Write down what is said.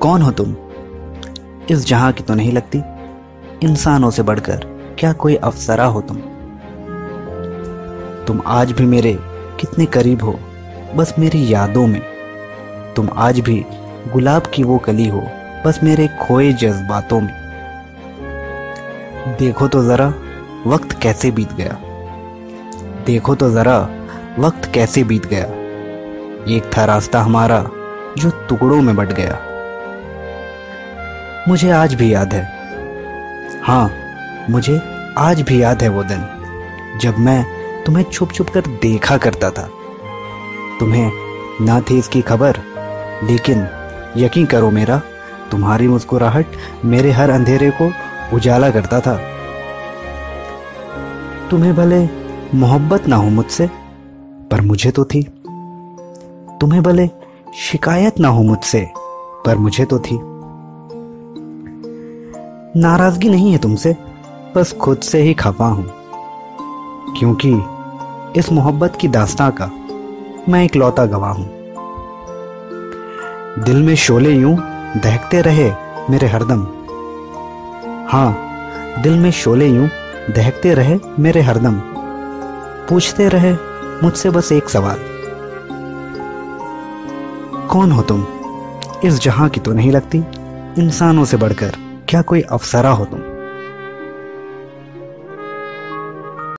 कौन हो तुम? इस जहाँ की तो नहीं लगती। इंसानों से बढ़कर क्या कोई अफसरा हो तुम? तुम आज भी मेरे कितने करीब हो, बस मेरी यादों में। तुम आज भी गुलाब की वो कली हो, बस मेरे खोए जज्बातों में। देखो तो जरा वक्त कैसे बीत गया। देखो तो जरा वक्त कैसे बीत गया। एक था रास्ता हमारा जो टुकड़ों में बट गया। मुझे आज भी याद है। हाँ मुझे आज भी याद है वो दिन, जब मैं तुम्हें छुप छुप कर देखा करता था। तुम्हें ना थी इसकी खबर, लेकिन यकीन करो मेरा, तुम्हारी मुस्कुराहट मेरे हर अंधेरे को उजाला करता था। तुम्हें भले मोहब्बत ना हो मुझसे, पर मुझे तो थी। तुम्हें भले शिकायत ना हो मुझसे, पर मुझे तो थी। नाराज़गी नहीं है तुमसे, बस खुद से ही खफा हूँ। क्योंकि इस मोहब्बत की दास्तां का मैं एक लौता गवाह हूँ। दिल में शोले यूँ दहकते रहे मेरे हरदम। हाँ दिल में शोले यूँ दहकते रहे मेरे हरदम। पूछते रहे मुझसे बस एक सवाल। कौन हो तुम? इस जहाँ की तो नहीं लगती, इंसानों से बढ़कर। क्या कोई अफसरा हो तुम?